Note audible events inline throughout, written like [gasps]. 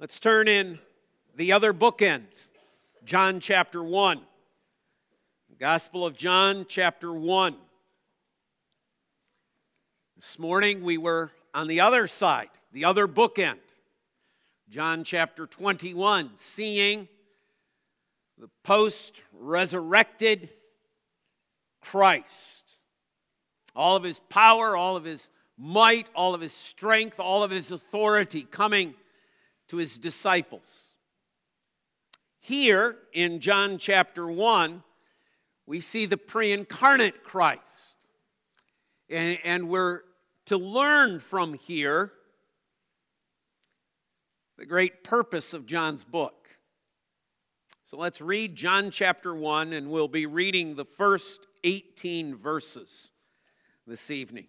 Let's turn in the other bookend, John chapter 1. Gospel of John chapter 1. This morning we were on the other side, the other bookend, John chapter 21, seeing the post resurrected Christ. All of his power, all of his might, all of his strength, all of his authority coming to his disciples. Here in John chapter 1, we see the pre incarnate Christ. And, and, we're to learn from here the great purpose of John's book. So let's read John chapter 1, and we'll be reading the first 18 verses this evening.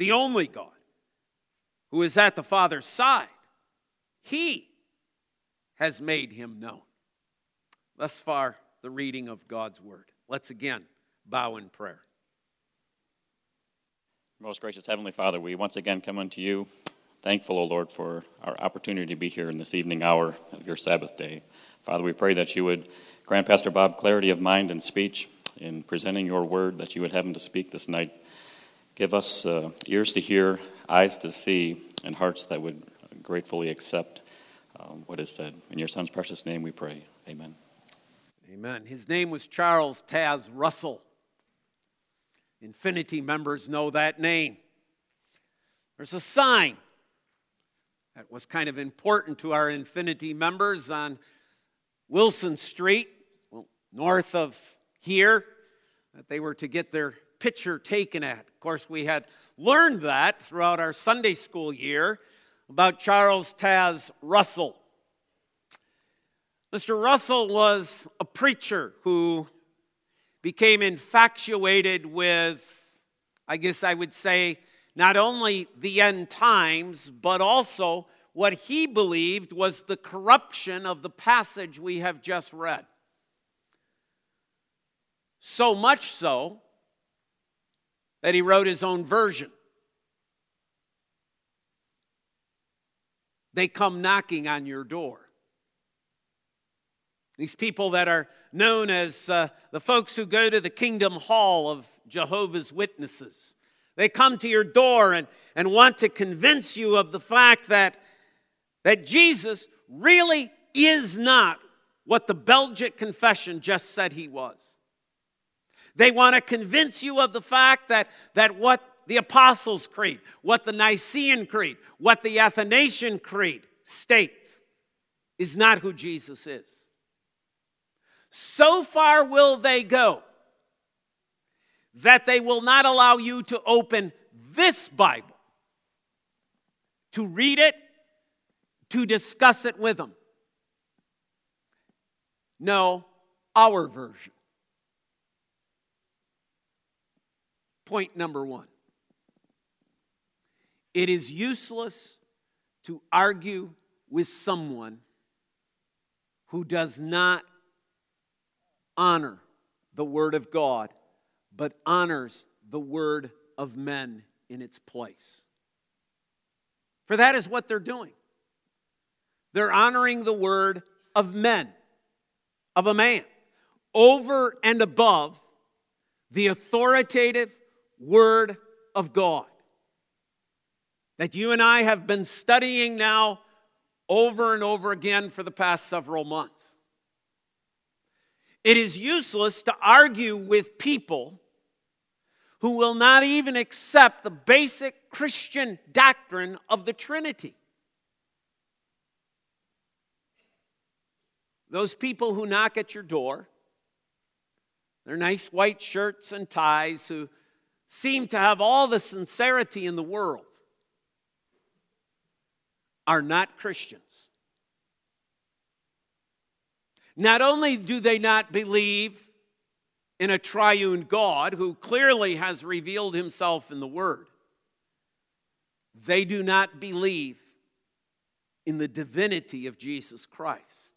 the only God, who is at the Father's side. He has made him known. Thus far, the reading of God's word. Let's again bow in prayer. Most gracious Heavenly Father, we once again come unto you, thankful, O Lord, for our opportunity to be here in this evening hour of your Sabbath day. Father, we pray that you would grant Pastor Bob clarity of mind and speech in presenting your word, that you would have him to speak this night Give us uh, ears to hear, eyes to see, and hearts that would gratefully accept um, what is said. In your Son's precious name we pray. Amen. Amen. His name was Charles Taze Russell. Infinity members know that name. There's a sign that was kind of important to our Infinity members on Wilson Street, north of here, that they were to get their picture taken at. Of course, we had learned that throughout our Sunday school year about Charles Taze Russell. Mr. Russell was a preacher who became infatuated with, I guess I would say, not only the end times, but also what he believed was the corruption of the passage we have just read. So much so that he wrote his own version. They come knocking on your door. These people that are known as uh, the folks who go to the Kingdom Hall of Jehovah's Witnesses. They come to your door and, and want to convince you of the fact that, that Jesus really is not what the Belgic Confession just said he was. They want to convince you of the fact that, that what the Apostles' Creed, what the Nicene Creed, what the Athanasian Creed states is not who Jesus is. So far will they go that they will not allow you to open this Bible, to read it, to discuss it with them. No, our version. Point number one it is useless to argue with someone who does not honor the Word of God, but honors the Word of men in its place. For that is what they're doing. They're honoring the Word of men, of a man, over and above the authoritative Word of God that you and I have been studying now over and over again for the past several months. It is useless to argue with people who will not even accept the basic Christian doctrine of the Trinity. Those people who knock at your door, their nice white shirts and ties, who seem to have all the sincerity in the world, are not Christians. Not only do they not believe in a triune God who clearly has revealed himself in the Word, they do not believe in the divinity of Jesus Christ.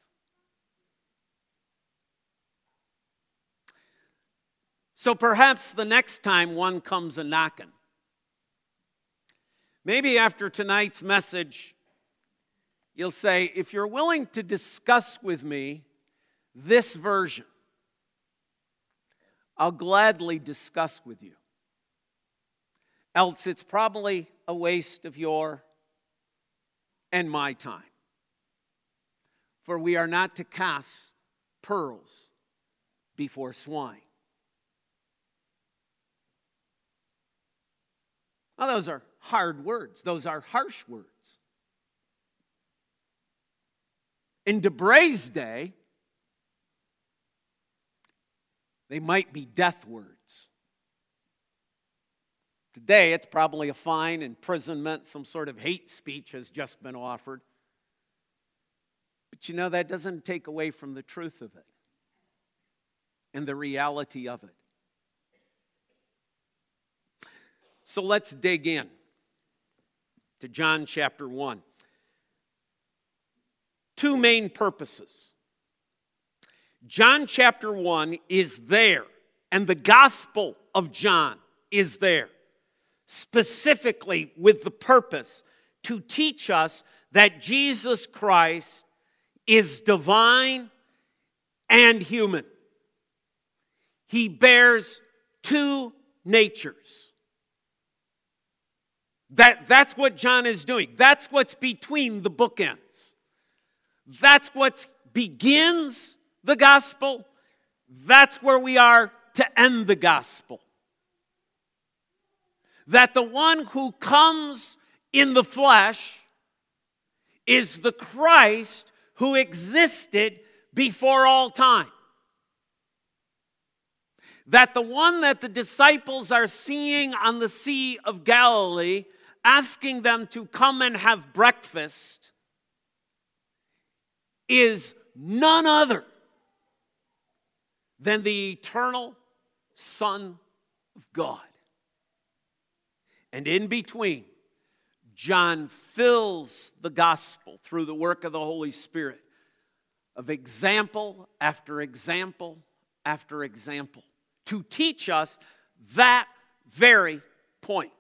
So perhaps the next time one comes a knocking, maybe after tonight's message, you'll say, if you're willing to discuss with me this version, I'll gladly discuss with you. Else, it's probably a waste of your and my time. For we are not to cast pearls before swine. Now, those are hard words, those are harsh words. In de Brès's day, they might be death words. Today, it's probably a fine, imprisonment, some sort of hate speech has just been offered. But you know, that doesn't take away from the truth of it and the reality of it. So let's dig in to John chapter 1 two main purposes. John chapter 1 is there, and the Gospel of John is there, specifically with the purpose to teach us that Jesus Christ is divine and human. He bears two natures. That, that's what John is doing. That's what's between the bookends. That's what begins the gospel. That's where we are to end the gospel. That the one who comes in the flesh is the Christ who existed before all time. That the one that the disciples are seeing on the Sea of Galilee, asking them to come and have breakfast, is none other than the eternal Son of God. And in between, John fills the gospel through the work of the Holy Spirit of example after example after example to teach us that very point.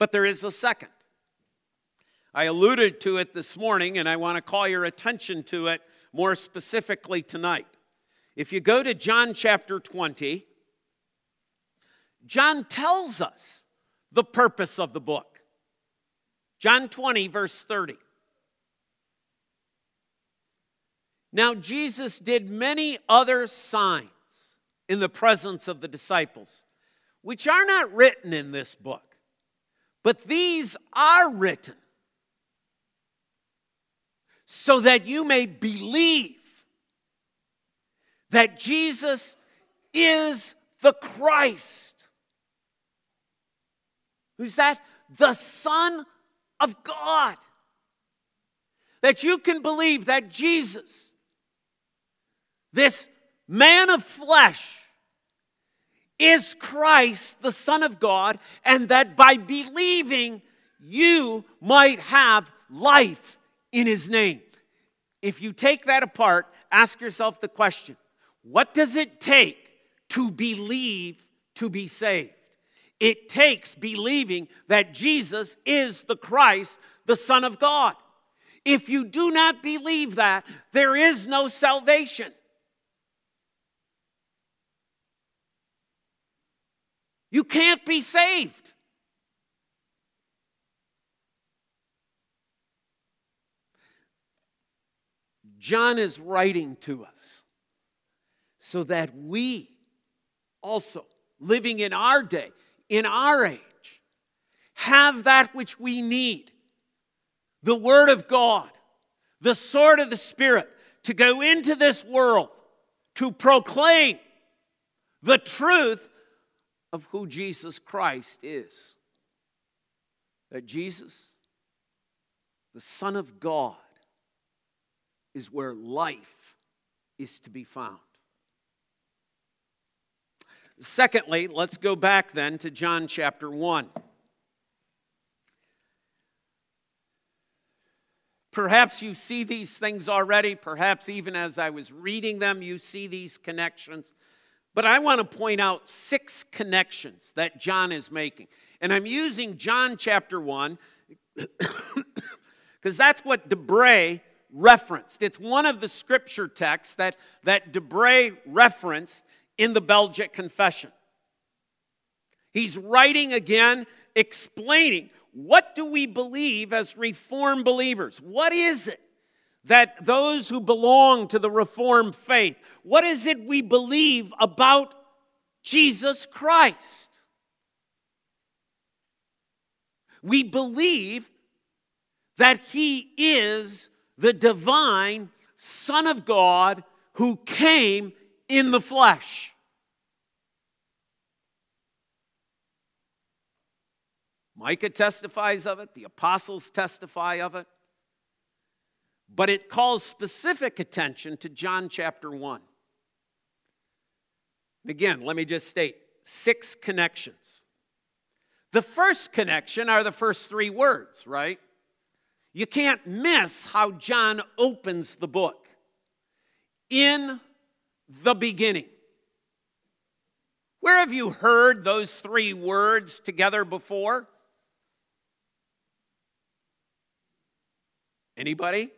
But there is a second. I alluded to it this morning, and I want to call your attention to it more specifically tonight. If you go to John chapter 20, John tells us the purpose of the book. John 20, verse 30. Now, Jesus did many other signs in the presence of the disciples, which are not written in this book, but these are written so that you may believe that Jesus is the Christ. Who's that? The Son of God. That you can believe that Jesus, this man of flesh, is Christ, the Son of God, and that by believing, you might have life in his name. If you take that apart, ask yourself the question what does it take to believe to be saved? It takes believing that Jesus is the Christ, the Son of God. If you do not believe that, there is no salvation. You can't be saved. John is writing to us so that we also, living in our day, in our age, have that which we need the Word of God, the sword of the Spirit, to go into this world to proclaim the truth of who Jesus Christ is. That Jesus, the Son of God, is where life is to be found. Secondly, let's go back then to John chapter 1. Perhaps you see these things already. Perhaps even as I was reading them, you see these connections. But I want to point out six connections that John is making. And I'm using John chapter 1 [coughs] because that's what de Brès referenced. It's one of the scripture texts that, that de Brès referenced in the Belgic Confession. He's writing again, explaining what do we believe as Reformed believers? What is it that those who belong to the Reformed faith, what is it we believe about Jesus Christ? We believe that he is the divine Son of God who came in the flesh. Micah testifies of it, the apostles testify of it, but it calls specific attention to John chapter 1. Again, let me just state six connections. The first connection are the first three words, right? You can't miss how John opens the book. In the beginning. Where have you heard those three words together before? Anybody?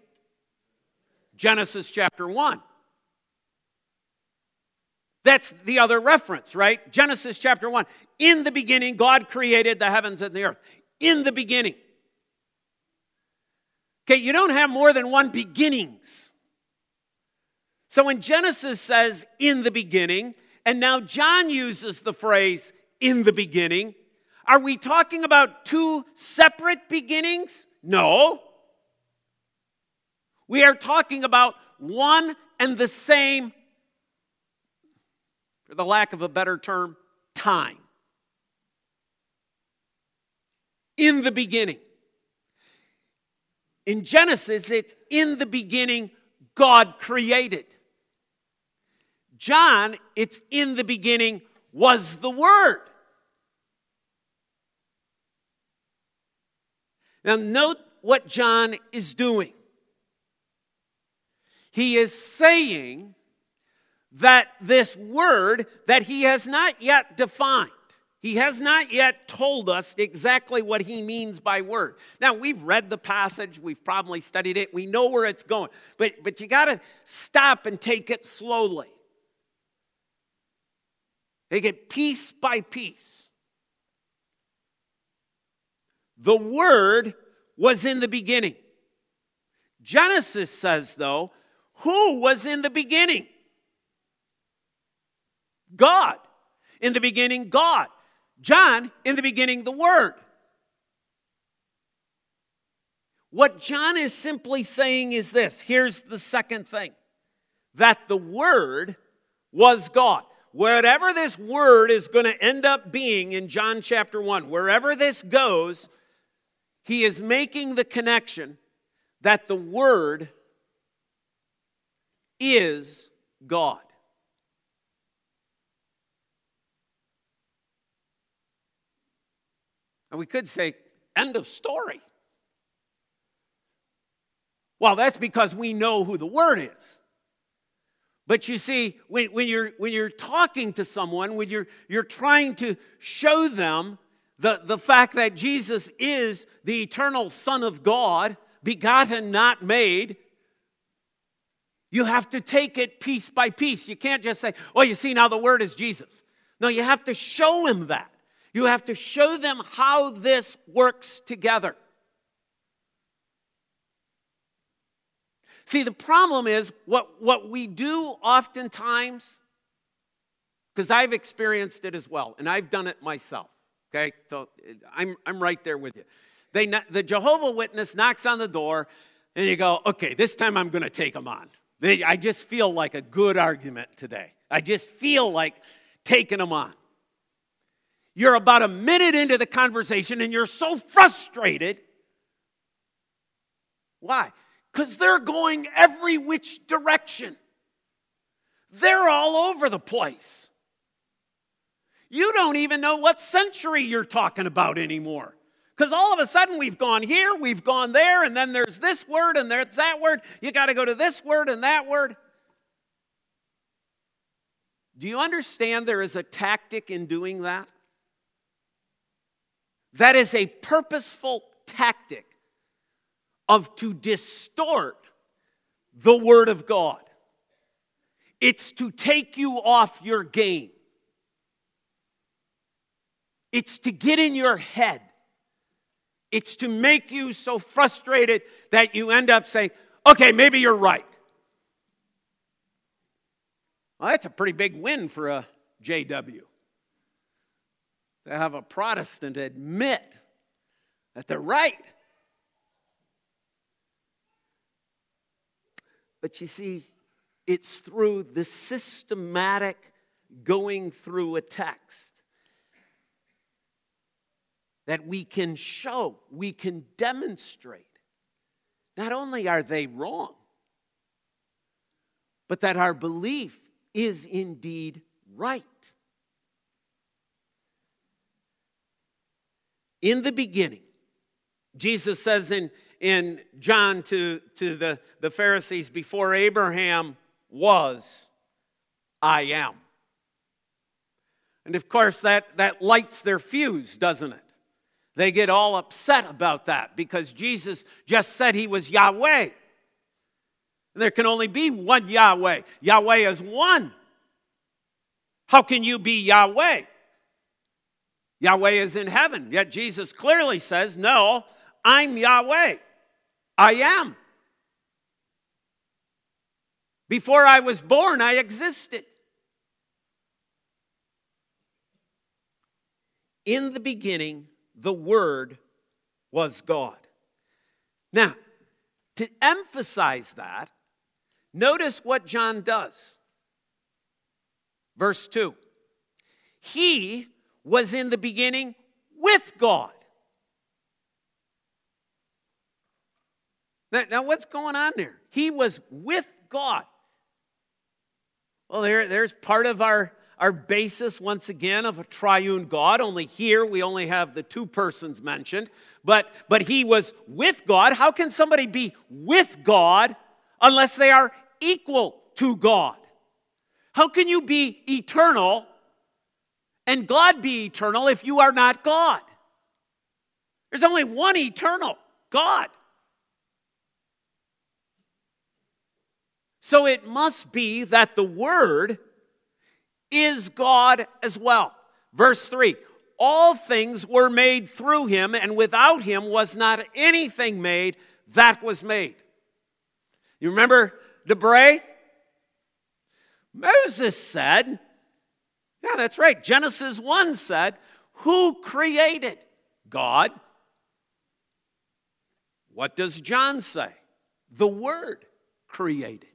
Genesis chapter 1. That's the other reference, right? Genesis chapter 1. In the beginning, God created the heavens and the earth. In the beginning. Okay, you don't have more than one beginnings. So when Genesis says in the beginning, and now John uses the phrase in the beginning, are we talking about two separate beginnings? No. We are talking about one and the same, for the lack of a better term, time. In the beginning. In Genesis, it's in the beginning, God created. John, it's in the beginning, was the Word. Now, note what John is doing. He is saying that this word that he has not yet defined, he has not yet told us exactly what he means by word. Now, we've read the passage, we've probably studied it, we know where it's going, but, but you got to stop and take it slowly. Take it piece by piece. The word was in the beginning. Genesis says, though, who was in the beginning? God. In the beginning, God. John, in the beginning, the Word. What John is simply saying is this here's the second thing that the Word was God. Whatever this word is going to end up being in John chapter 1, wherever this goes, he is making the connection that the word is God. And we could say, end of story. Well, that's because we know who the Word is. But you see, when, when, you're, when you're talking to someone, when you're, you're trying to show them the, the fact that Jesus is the eternal Son of God, begotten, not made, you have to take it piece by piece. You can't just say, oh, you see, now the Word is Jesus. No, you have to show him that. You have to show them how this works together. See, the problem is what, what we do oftentimes, because I've experienced it as well, and I've done it myself, okay? So I'm, I'm right there with you. They, the Jehovah Witness knocks on the door, and you go, okay, this time I'm going to take them on. They, I just feel like a good argument today. I just feel like taking them on. You're about a minute into the conversation and you're so frustrated. Why? Because they're going every which direction. They're all over the place. You don't even know what century you're talking about anymore. Because all of a sudden we've gone here, we've gone there, and then there's this word and there's that word. You got to go to this word and that word. Do you understand there is a tactic in doing that? That is a purposeful tactic of to distort the Word of God. It's to take you off your game. It's to get in your head. It's to make you so frustrated that you end up saying, okay, maybe you're right. Well, that's a pretty big win for a JW to have a Protestant admit that they're right. But you see, it's through the systematic going through a text that we can show, we can demonstrate not only are they wrong, but that our belief is indeed right. in the beginning. Jesus says in, in John to, to the, the Pharisees, before Abraham was, I am. And of course, that, that lights their fuse, doesn't it? They get all upset about that because Jesus just said he was Yahweh. There can only be one Yahweh. Yahweh is one. How can you be Yahweh? Yahweh is in heaven. Yet Jesus clearly says, No, I'm Yahweh. I am. Before I was born, I existed. In the beginning, the Word was God. Now, to emphasize that, notice what John does. Verse 2 He was in the beginning with God. Now, now, what's going on there? He was with God. Well, there, there's part of our, our basis, once again, of a triune God. Only here we only have the two persons mentioned. But, but he was with God. How can somebody be with God unless they are equal to God? How can you be eternal and God be eternal if you are not God? There's only one eternal God. So it must be that the Word is God as well. Verse 3 All things were made through him, and without him was not anything made that was made. You remember de Brès? Moses said, yeah, that's right. Genesis 1 said, Who created? God. What does John say? The Word created.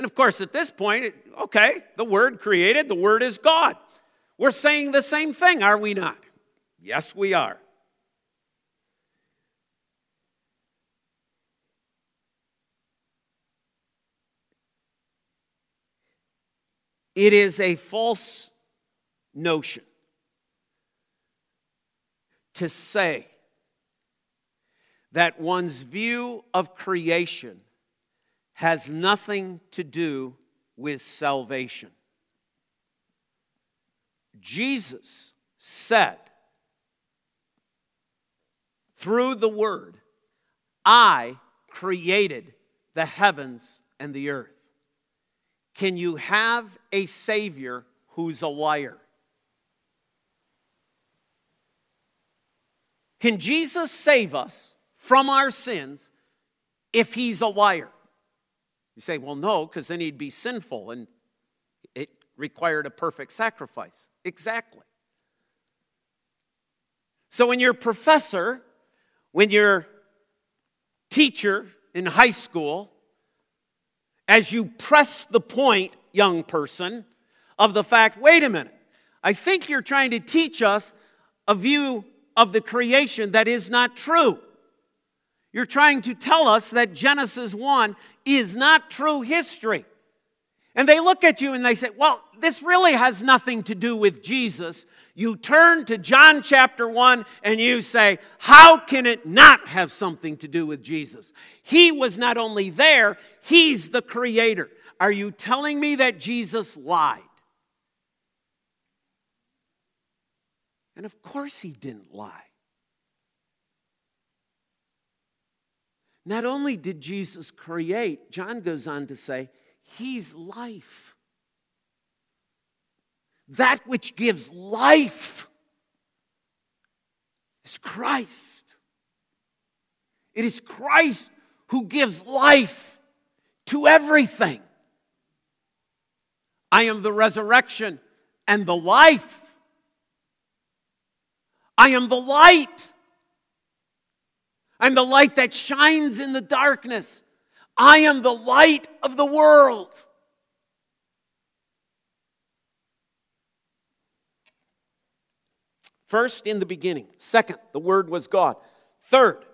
And of course, at this point, okay, the Word created, the Word is God. We're saying the same thing, are we not? Yes, we are. It is a false notion to say that one's view of creation has nothing to do with salvation. Jesus said through the Word, I created the heavens and the earth. Can you have a Savior who's a liar? Can Jesus save us from our sins if he's a liar? You say, well, no, because then he'd be sinful and it required a perfect sacrifice. Exactly. So when your professor, when your teacher in high school, as you press the point, young person, of the fact wait a minute, I think you're trying to teach us a view of the creation that is not true. You're trying to tell us that Genesis 1 is not true history. And they look at you and they say, Well, this really has nothing to do with Jesus. You turn to John chapter 1 and you say, How can it not have something to do with Jesus? He was not only there, He's the creator. Are you telling me that Jesus lied? And of course, He didn't lie. Not only did Jesus create, John goes on to say, He's life. That which gives life is Christ. It is Christ who gives life to everything. I am the resurrection and the life. I am the light. I'm the light that shines in the darkness. I am the light of the world. First, in the beginning. Second, the Word was God. Third,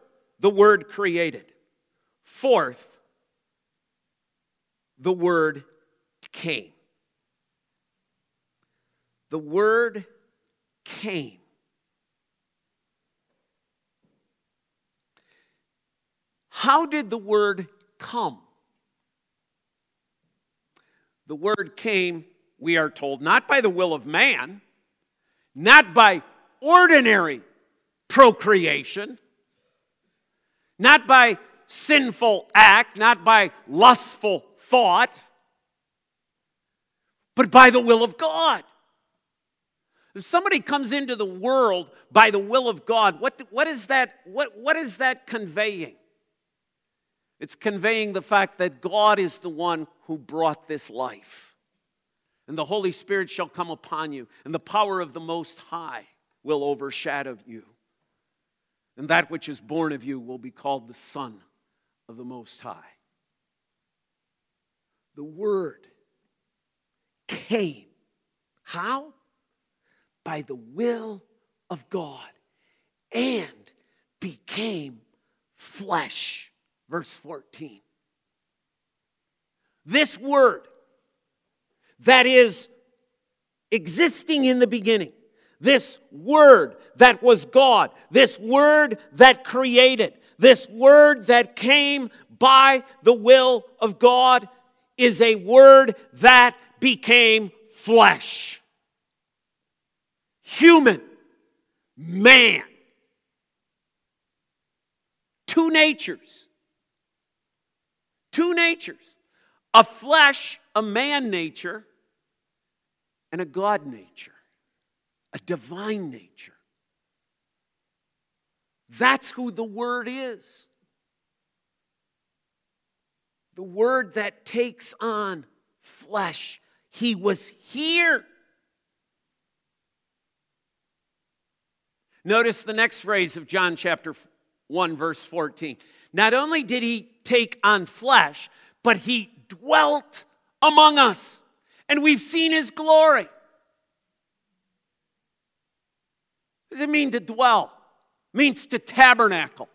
the Word created. Fourth, the Word came. The Word came. How did the Word come? The Word came, we are told, not by the will of man, not by ordinary procreation, not by sinful act, not by lustful thought, but by the will of God. If somebody comes into the world by the will of God, what, what, is, that, what, what is that conveying? It's conveying the fact that God is the one who brought this life. And the Holy Spirit shall come upon you, and the power of the Most High will overshadow you. And that which is born of you will be called the Son of the Most High. The Word came. How? By the will of God and became flesh. Verse 14. This Word that is existing in the beginning this word that was God, this word that created, this word that came by the will of God is a word that became flesh. Human, man. Two natures. Natures. A flesh, a man nature, and a God nature a divine nature. That's who the Word is. The Word that takes on flesh. He was here. Notice the next phrase of John chapter 1, verse 14. Not only did he take on flesh, but he dwelt among us, and we've seen his glory. What does it mean to dwell? It means to tabernacle.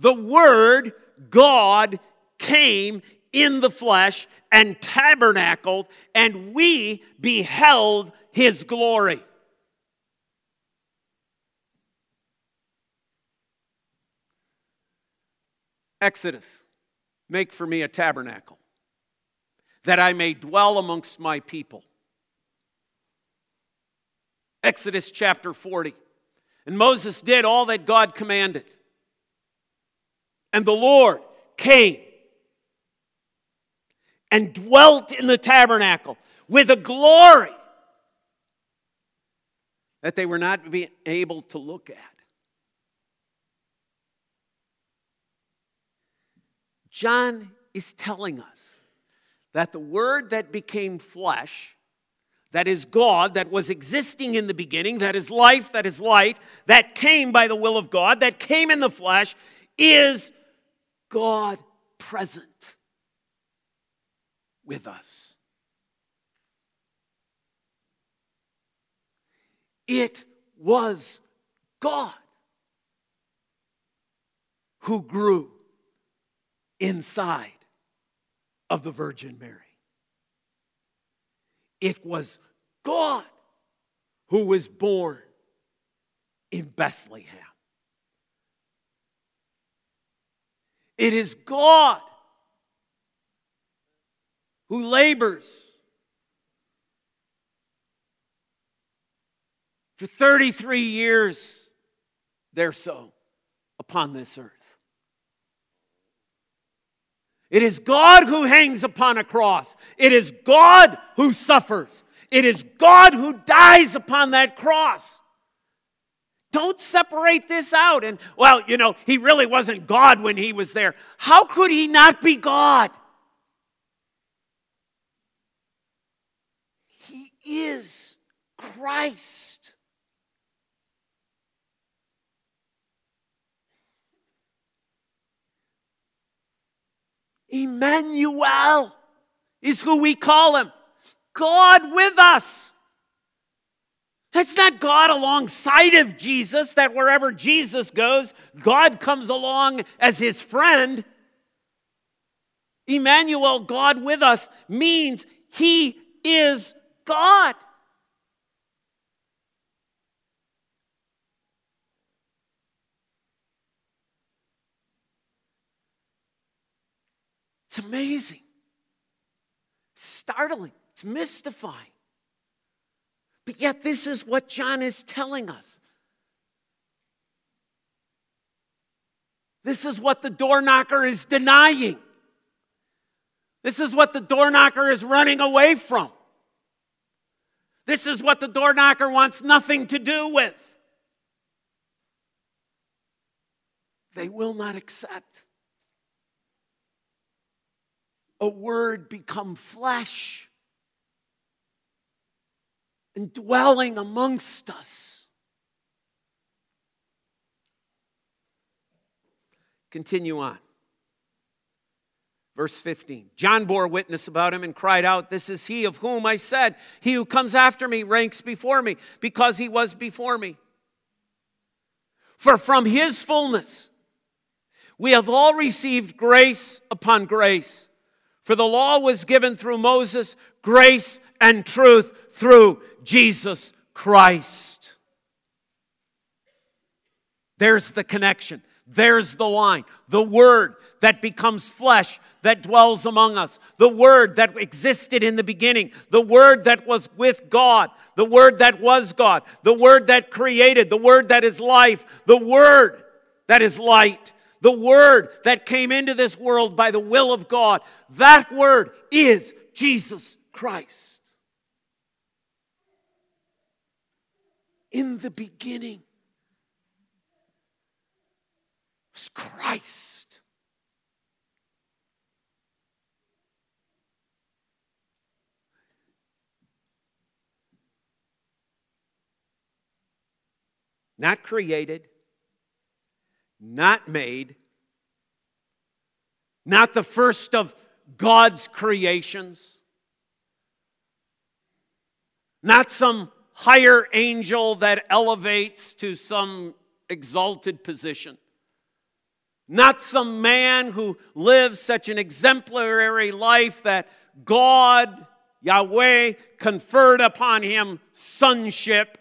The Word, God, came in the flesh and tabernacled, and we beheld his glory. Exodus, make for me a tabernacle, that I may dwell amongst my people. Exodus chapter 40. And Moses did all that God commanded. And the Lord came and dwelt in the tabernacle with a glory that they were not able to look at. John is telling us that the Word that became flesh, that is God, that was existing in the beginning, that is life, that is light, that came by the will of God, that came in the flesh, is God present with us. It was God who grew inside of the Virgin Mary. It was God who was born in Bethlehem. It is God who labors for 33 years, there so, upon this earth. It is God who hangs upon a cross. It is God who suffers. It is God who dies upon that cross. Don't separate this out. And, well, you know, he really wasn't God when he was there. How could he not be God? He is Christ. Emmanuel is who we call him. God with us. It's not God alongside of Jesus, that wherever Jesus goes, God comes along as his friend. Emmanuel, God with us, means he is God. It's amazing, It's startling, it's mystifying. But yet, this is what John is telling us. This is what the door knocker is denying. This is what the door knocker is running away from. This is what the door knocker wants nothing to do with. They will not accept a word become flesh and dwelling amongst us. Continue on. Verse 15 John bore witness about him and cried out, This is he of whom I said, He who comes after me ranks before me, because he was before me. For from his fullness we have all received grace upon grace. For the law was given through Moses, grace and truth through Jesus Christ. There's the connection. There's the line. The Word that becomes flesh, that dwells among us. The Word that existed in the beginning. The Word that was with God. The Word that was God. The Word that created. The Word that is life. The Word that is light the Word that came into this world by the will of God. That Word is Jesus Christ. In the beginning was Christ. Not created, not made, not the first of God's creations, not some higher angel that elevates to some exalted position, not some man who lives such an exemplary life that God, Yahweh, conferred upon him sonship.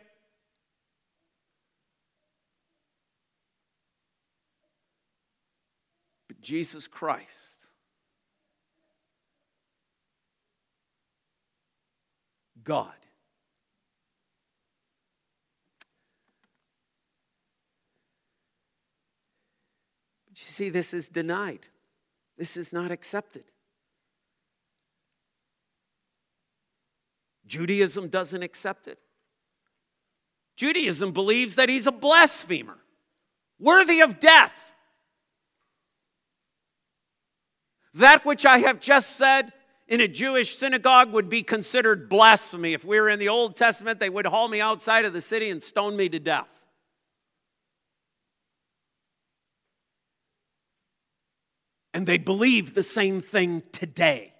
But Jesus Christ God. But you see, this is denied, this is not accepted. Judaism doesn't accept it. Judaism believes that he's a blasphemer, worthy of death. That which I have just said in a Jewish synagogue would be considered blasphemy. If we were in the Old Testament, they would haul me outside of the city and stone me to death. And they believe the same thing today.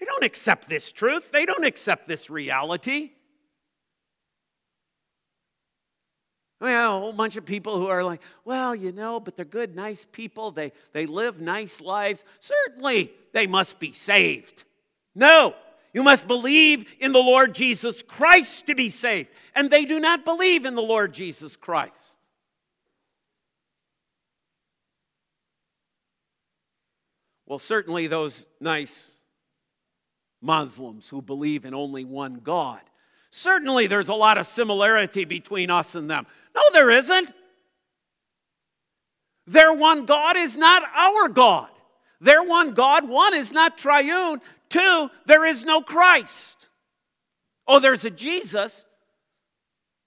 They don't accept this truth, they don't accept this reality. We have a whole bunch of people who are like, well, you know, but they're good, nice people. They, they live nice lives. Certainly, they must be saved. No, you must believe in the Lord Jesus Christ to be saved. And they do not believe in the Lord Jesus Christ. Well, certainly those nice Muslims who believe in only one God Certainly, there's a lot of similarity between us and them. No, there isn't. Their one God is not our God. Their one God, one, is not triune. Two, there is no Christ. Oh, there's a Jesus.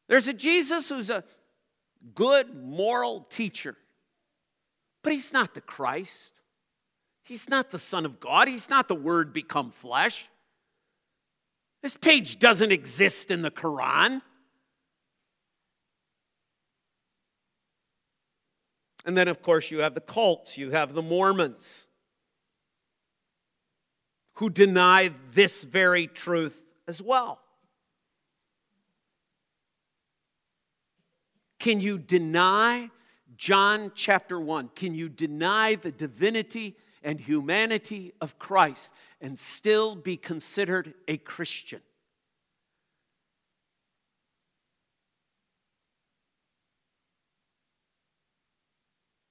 There's a Jesus who's a good moral teacher, but he's not the Christ. He's not the Son of God. He's not the Word become flesh. This page doesn't exist in the Quran. And then, of course, you have the cults, you have the Mormons who deny this very truth as well. Can you deny John chapter 1? Can you deny the divinity and humanity of Christ and still be considered a Christian.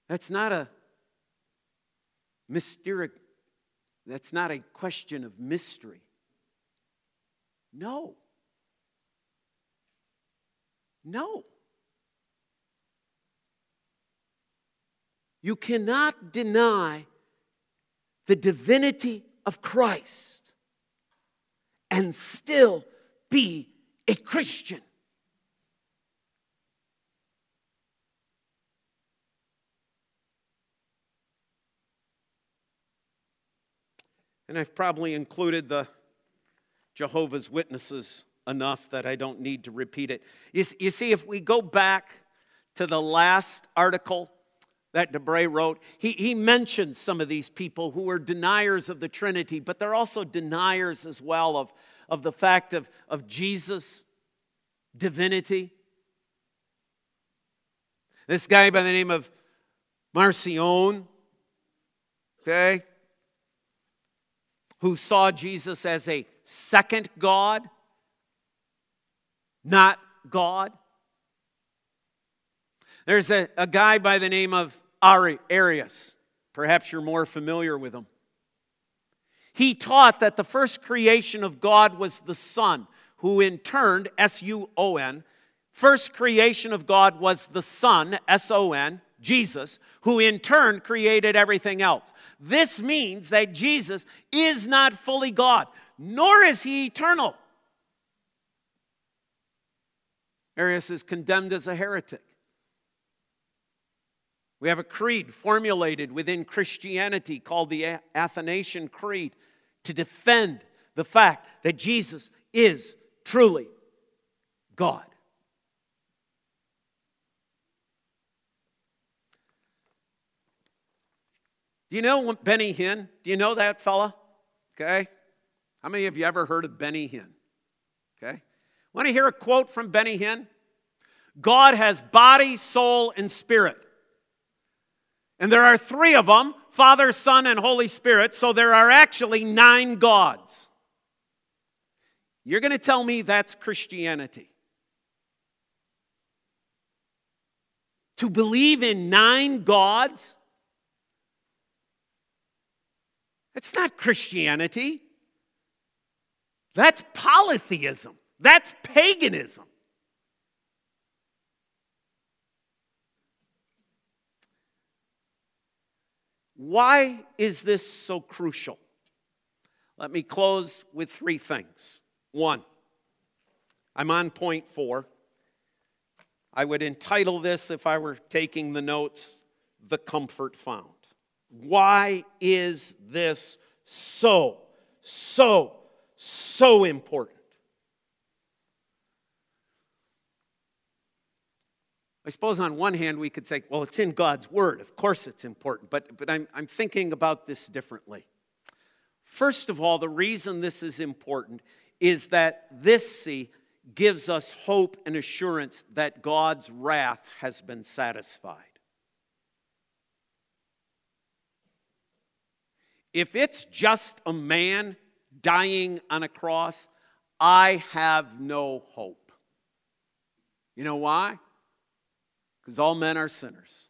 That's not a mysterious, that's not a question of mystery. No. No. You cannot deny the divinity of Christ and still be a Christian. And I've probably included the Jehovah's Witnesses enough that I don't need to repeat it. You, see, if we go back to the last article that de Brès wrote, he, he mentions some of these people who are deniers of the Trinity, but they're also deniers as well of, of the fact of, of Jesus' divinity. This guy by the name of Marcion, okay, who saw Jesus as a second God, not God. There's a, a guy by the name of Arius. Perhaps you're more familiar with him. He taught that the first creation of God was the Son, who in turn, S U O N, first creation of God was the Son, S O N, Jesus, who in turn created everything else. This means that Jesus is not fully God, nor is he eternal. Arius is condemned as a heretic. We have a creed formulated within Christianity called the Athanasian Creed to defend the fact that Jesus is truly God. Do you know Benny Hinn? Do you know that fella? Okay. How many of you ever heard of Benny Hinn? Okay. Want to hear a quote from Benny Hinn? God has body, soul, and spirit. And there are three of them Father, Son, and Holy Spirit. So there are actually nine gods. You're going to tell me that's Christianity. To believe in nine gods? It's not Christianity. That's polytheism. That's paganism. Why is this so crucial? Let me close with three things. One, I'm on point four. I would entitle this, if I were taking the notes, The Comfort Found. Why is this so, so, so important? I suppose on one hand we could say, well, it's in God's Word. Of course it's important. But, but I'm, I'm thinking about this differently. First of all, the reason this is important is that this, see, gives us hope and assurance that God's wrath has been satisfied. If it's just a man dying on a cross, I have no hope. You know why? Because all men are sinners.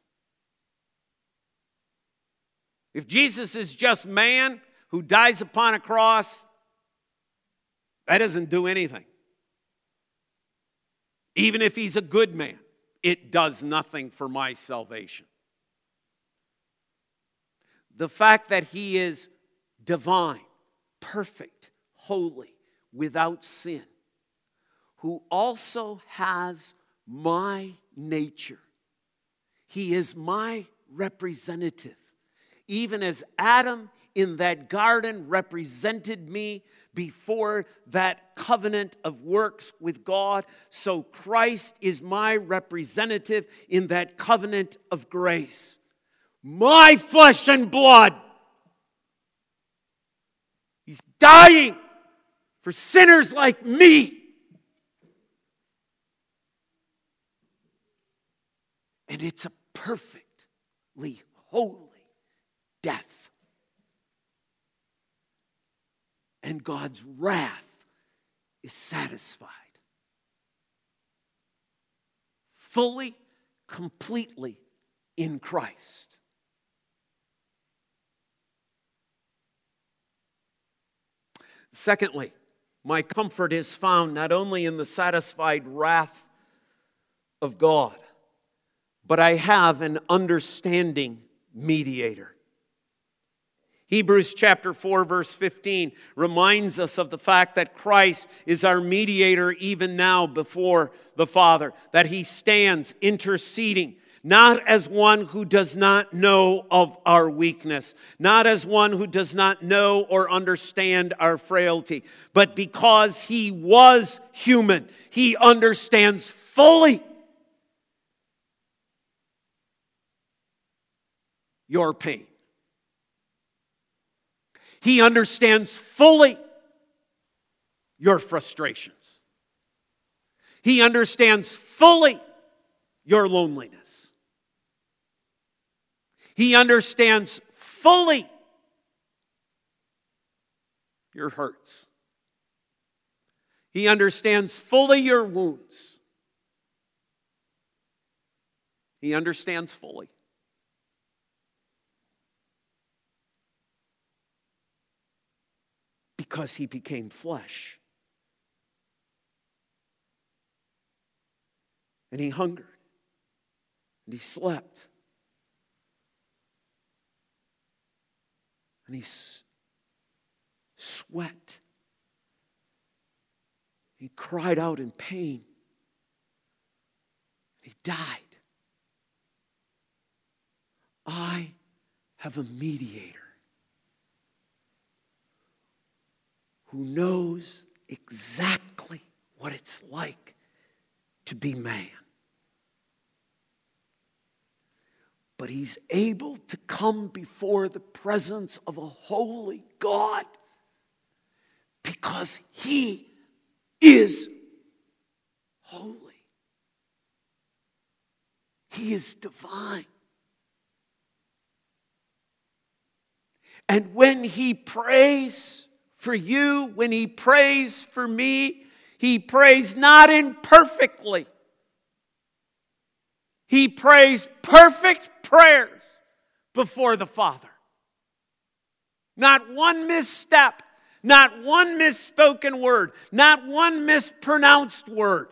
If Jesus is just man who dies upon a cross, that doesn't do anything. Even if he's a good man, it does nothing for my salvation. The fact that he is divine, perfect, holy, without sin, who also has my nature he is my representative. Even as Adam in that garden represented me before that covenant of works with God, so Christ is my representative in that covenant of grace. My flesh and blood. He's dying for sinners like me. And it's a perfectly holy death. And God's wrath is satisfied. Fully, completely in Christ. Secondly, my comfort is found not only in the satisfied wrath of God, but I have an understanding mediator. Hebrews chapter 4, verse 15 reminds us of the fact that Christ is our mediator even now before the Father, that he stands interceding, not as one who does not know of our weakness, not as one who does not know or understand our frailty, but because he was human, he understands fully your pain. He understands fully your frustrations. He understands fully your loneliness. He understands fully your hurts. He understands fully your wounds. He understands fully because he became flesh. And he hungered. And he slept. And he s- sweat. He cried out in pain. And he died. I have a mediator who knows exactly what it's like to be man. but he's able to come before the presence of a holy God because he is holy. He is divine. And when he prays for you, when he prays for me, he prays not imperfectly. He prays perfect prayers before the Father. Not one misstep, not one misspoken word, not one mispronounced word,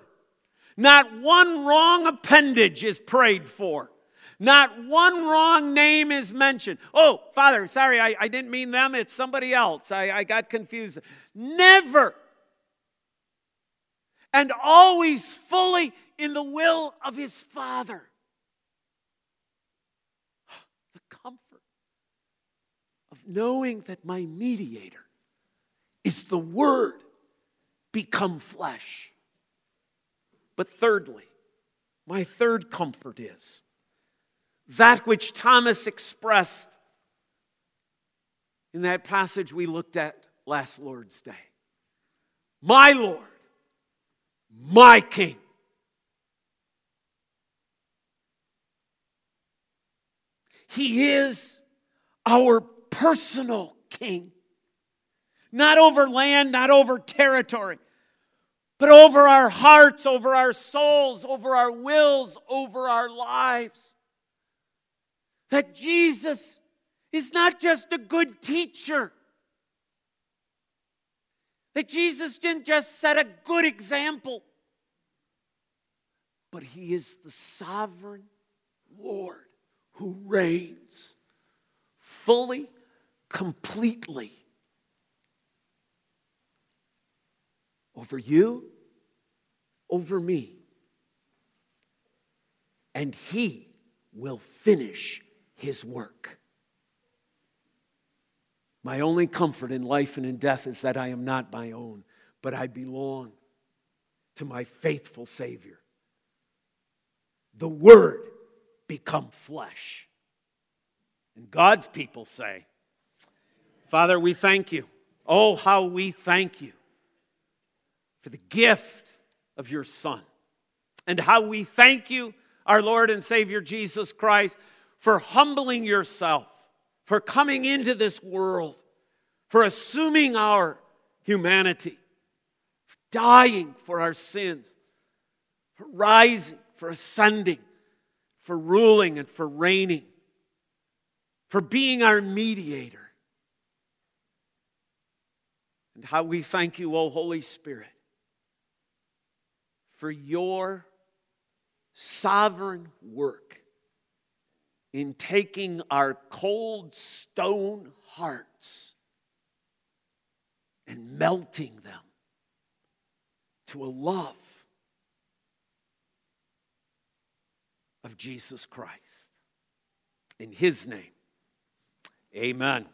not one wrong appendage is prayed for. Not one wrong name is mentioned. Oh, Father, sorry, I, I didn't mean them. It's somebody else. I, I got confused. Never. And always fully in the will of his Father. [gasps] The comfort of knowing that my mediator is the Word become flesh. But thirdly, my third comfort is that which Thomas expressed in that passage we looked at last Lord's Day. My Lord, my King. He is our personal King. Not over land, not over territory, but over our hearts, over our souls, over our wills, over our lives that Jesus is not just a good teacher, that Jesus didn't just set a good example, but he is the sovereign Lord who reigns fully, completely over you, over me. And he will finish his work. My only comfort in life and in death is that I am not my own, but I belong to my faithful Savior. The Word become flesh. And God's people say, Father, we thank you. Oh, how we thank you for the gift of your Son. And how we thank you, our Lord and Savior Jesus Christ for humbling yourself, for coming into this world, for assuming our humanity, for dying for our sins, for rising, for ascending, for ruling and for reigning, for being our mediator. And how we thank you, O Holy Spirit, for your sovereign work in taking our cold stone hearts and melting them to a love of Jesus Christ. In His name, amen.